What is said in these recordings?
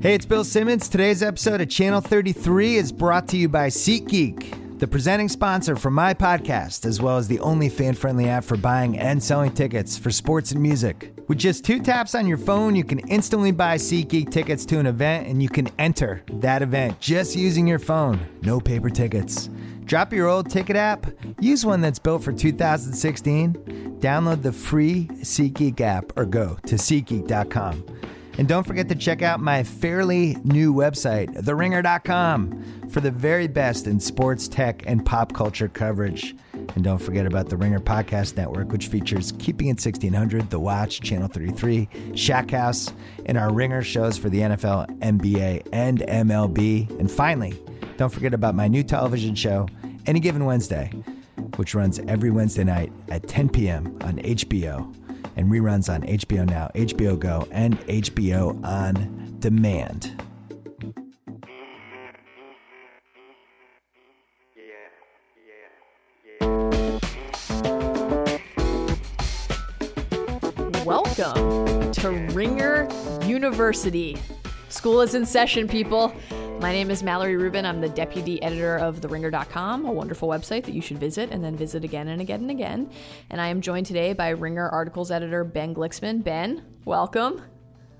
Hey, it's Bill Simmons. Today's episode of Channel 33 is brought to you by SeatGeek, the presenting sponsor for my podcast, as well as the only fan friendly app for buying and selling tickets for sports and music. With just two taps on your phone, you can instantly buy SeatGeek tickets to an event and you can enter that event just using your phone. No paper tickets. Drop your old ticket app, use one that's built for 2016, download the free SeatGeek app, or go to SeatGeek.com. And don't forget to check out my fairly new website, theringer.com, for the very best in sports, tech, and pop culture coverage. And don't forget about the Ringer Podcast Network, which features Keeping It 1600, The Watch, Channel 33, Shack House, and our Ringer shows for the NFL, NBA, and MLB. And finally, don't forget about my new television show, Any Given Wednesday, which runs every Wednesday night at 10 p.m. on HBO and reruns on HBO Now, HBO Go, and HBO On Demand. Welcome to Ringer University. School is in session, people. My name is Mallory Rubin. I'm the deputy editor of TheRinger.com, a wonderful website that you should visit and then visit again and again and again. And I am joined today by Ringer articles editor Ben Glicksman. Ben, welcome.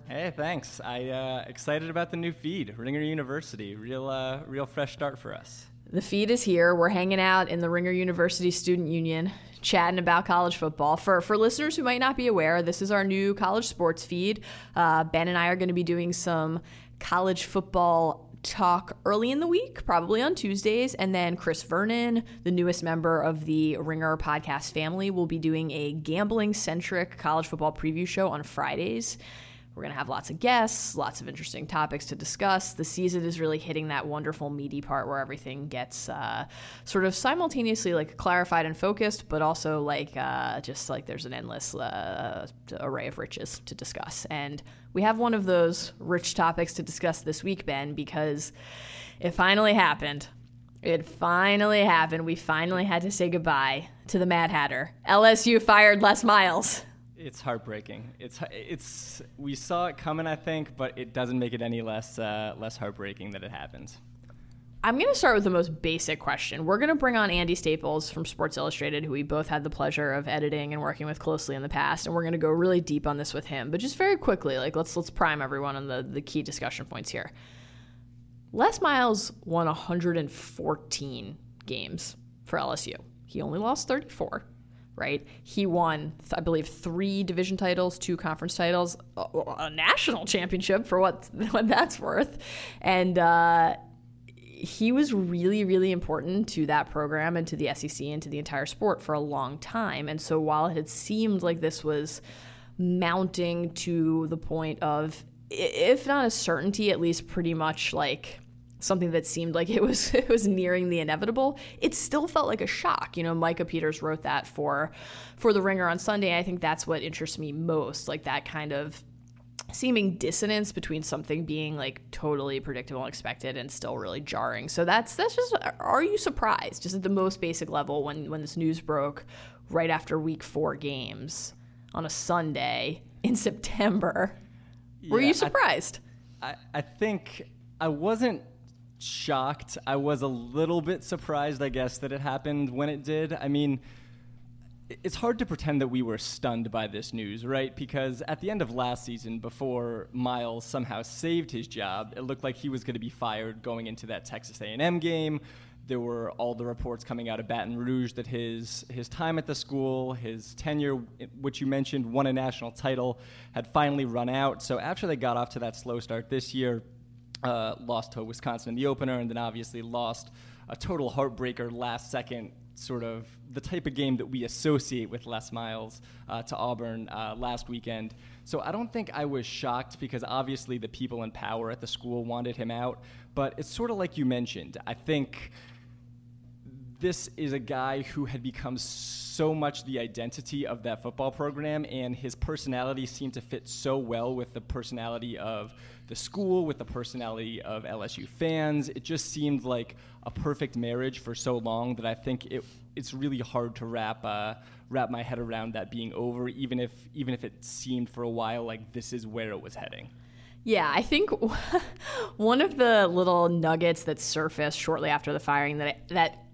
Hey, thanks. I uh, excited about the new feed, Ringer University. Real, uh, real fresh start for us. The feed is here. We're hanging out in the Ringer University Student Union, chatting about college football. For for listeners who might not be aware, this is our new college sports feed. Uh, ben and I are going to be doing some college football talk early in the week, probably on Tuesdays. And then Chris Vernon, the newest member of the Ringer podcast family, will be doing a gambling centric college football preview show on Fridays. We're going to have lots of guests, lots of interesting topics to discuss. The season is really hitting that wonderful meaty part where everything gets uh, sort of simultaneously like clarified and focused, but also like uh, just like there's an endless uh, array of riches to discuss. And we have one of those rich topics to discuss this week, Ben, because it finally happened. It finally happened. We finally had to say goodbye to the Mad Hatter. LSU fired Les Miles. It's heartbreaking. It's it's we saw it coming, I think, but it doesn't make it any less uh, less heartbreaking that it happened. I'm going to start with the most basic question. We're going to bring on Andy Staples from Sports Illustrated, who we both had the pleasure of editing and working with closely in the past, and we're going to go really deep on this with him. But just very quickly, like let's let's prime everyone on the the key discussion points here. Les Miles won 114 games for LSU. He only lost 34 right? He won, I believe, three division titles, two conference titles, a, national championship for what, what that's worth. And uh, he was really, really important to that program and to the SEC and to the entire sport for a long time. And so while it had seemed like this was mounting to the point of, if not a certainty, at least pretty much like something that seemed like it was it was nearing the inevitable, it still felt like a shock. You know, Micah Peters wrote that for for the Ringer on Sunday. I think that's what interests me most, like that kind of seeming dissonance between something being like totally predictable and expected and still really jarring. So that's that's just are you surprised just at the most basic level when when this news broke right after week 4 games on a Sunday in September? Yeah, Were you surprised? I, I think I wasn't shocked. I was a little bit surprised, I guess, that it happened when it did. I mean, it's hard to pretend that we were stunned by this news, right? Because at the end of last season, before Miles somehow saved his job, it looked like he was going to be fired going into that Texas A&M game. There were all the reports coming out of Baton Rouge that his his time at the school, his tenure, which you mentioned, won a national title, had finally run out. So after they got off to that slow start this year, uh, lost to Wisconsin in the opener, and then obviously lost a total heartbreaker last second, sort of the type of game that we associate with Les Miles uh, to Auburn uh, last weekend. So I don't think I was shocked because obviously the people in power at the school wanted him out, but it's sort of like you mentioned. I think this is a guy who had become so much the identity of that football program, and his personality seemed to fit so well with the personality of the school, with the personality of LSU fans. It just seemed like a perfect marriage for so long that I think it it's really hard to wrap uh, wrap my head around that being over, even if even if it seemed for a while like this is where it was heading. Yeah, I think one of the little nuggets that surfaced shortly after the firing that that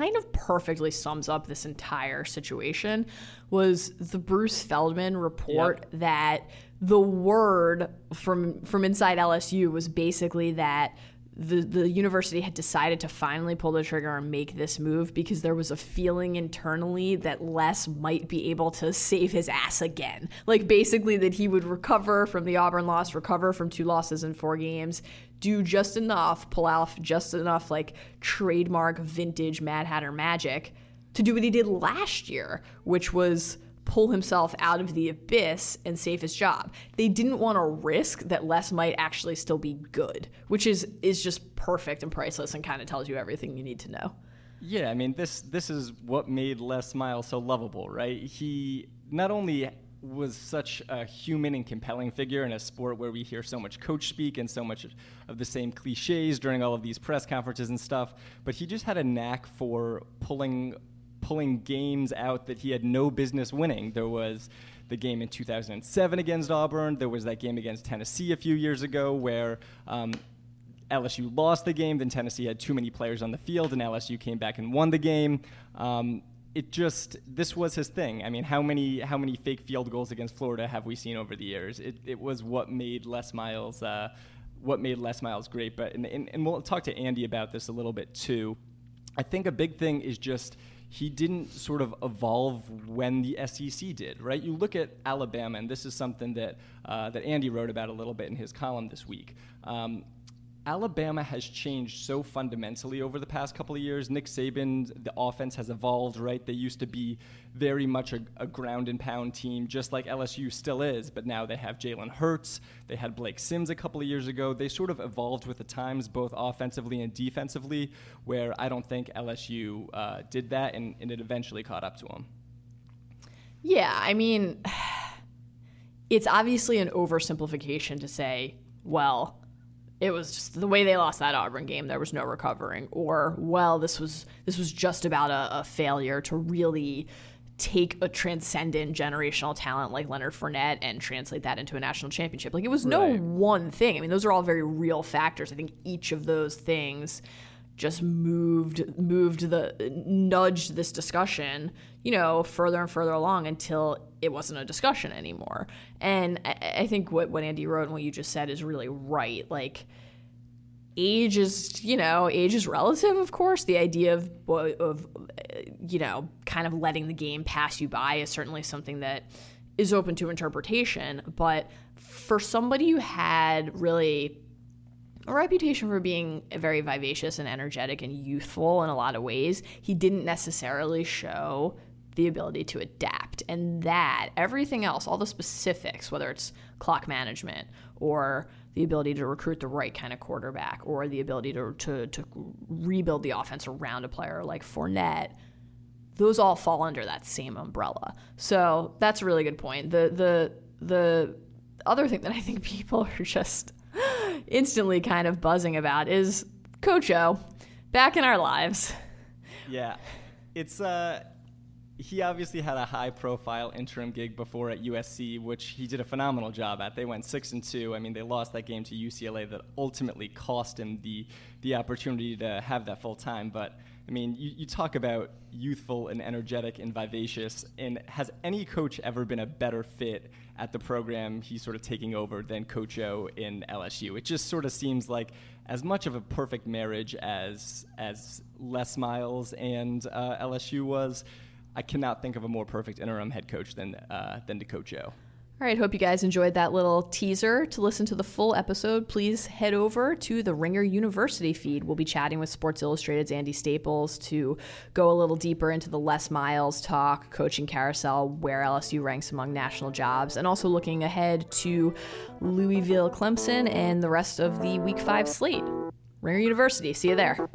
kind of perfectly sums up this entire situation was the Bruce Feldman report yep. that the word from from inside LSU was basically that the, the university had decided to finally pull the trigger and make this move because there was a feeling internally that Les might be able to save his ass again. Like basically that he would recover from the Auburn loss, recover from two losses in four games, do just enough, pull off just enough like trademark vintage Mad Hatter magic to do what he did last year, which was pull himself out of the abyss and save his job. They didn't want to risk that Les might actually still be good, which is is just perfect and priceless and kind of tells you everything you need to know. Yeah, I mean this this is what made Les Miles so lovable, right? He not only was such a human and compelling figure in a sport where we hear so much coach speak and so much of the same cliches during all of these press conferences and stuff, but he just had a knack for pulling pulling games out that he had no business winning. There was the game in 2007 against Auburn. There was that game against Tennessee a few years ago where um, LSU lost the game. Then Tennessee had too many players on the field, and LSU came back and won the game. Um, it just this was his thing. I mean, how many how many fake field goals against Florida have we seen over the years? It, it was what made Les Miles uh, what made Les Miles great. But and, and, and we'll talk to Andy about this a little bit too. I think a big thing is just he didn't sort of evolve when the SEC did, right? You look at Alabama, and this is something that uh, that Andy wrote about a little bit in his column this week. Um, Alabama has changed so fundamentally over the past couple of years. Nick Saban, the offense has evolved, right? They used to be very much a, a ground and pound team, just like LSU still is, but now they have Jalen Hurts. They had Blake Sims a couple of years ago. They sort of evolved with the times, both offensively and defensively, where I don't think LSU uh, did that, and, and it eventually caught up to them. Yeah, I mean, it's obviously an oversimplification to say, well, it was just the way they lost that Auburn game. There was no recovering, or well, this was this was just about a, a failure to really take a transcendent generational talent like Leonard Fournette and translate that into a national championship. Like it was no right. one thing. I mean, those are all very real factors. I think each of those things just moved moved the nudged this discussion, you know, further and further along until it wasn't a discussion anymore. And I, I think what, what Andy wrote and what you just said is really right. Like age is, you know, age is relative, of course. The idea of of you know, kind of letting the game pass you by is certainly something that is open to interpretation, but for somebody who had really a reputation for being very vivacious and energetic and youthful in a lot of ways, he didn't necessarily show the ability to adapt. And that, everything else, all the specifics, whether it's clock management or the ability to recruit the right kind of quarterback or the ability to, to, to rebuild the offense around a player like Fournette, those all fall under that same umbrella. So that's a really good point. The the the other thing that I think people are just instantly kind of buzzing about is Coach O back in our lives. Yeah. It's uh he obviously had a high profile interim gig before at USC, which he did a phenomenal job at. They went six and two. I mean, they lost that game to UCLA that ultimately cost him the the opportunity to have that full time. But I mean, you, you talk about youthful and energetic and vivacious, and has any coach ever been a better fit at the program he's sort of taking over than Coach O in LSU? It just sort of seems like as much of a perfect marriage as as Les Miles and uh, LSU was. I cannot think of a more perfect interim head coach than uh, than to coach O. All right, hope you guys enjoyed that little teaser. To listen to the full episode, please head over to the Ringer University feed. We'll be chatting with Sports Illustrated's Andy Staples to go a little deeper into the Les Miles talk, coaching carousel, where LSU ranks among national jobs, and also looking ahead to Louisville Clemson and the rest of the Week 5 slate. Ringer University, see you there.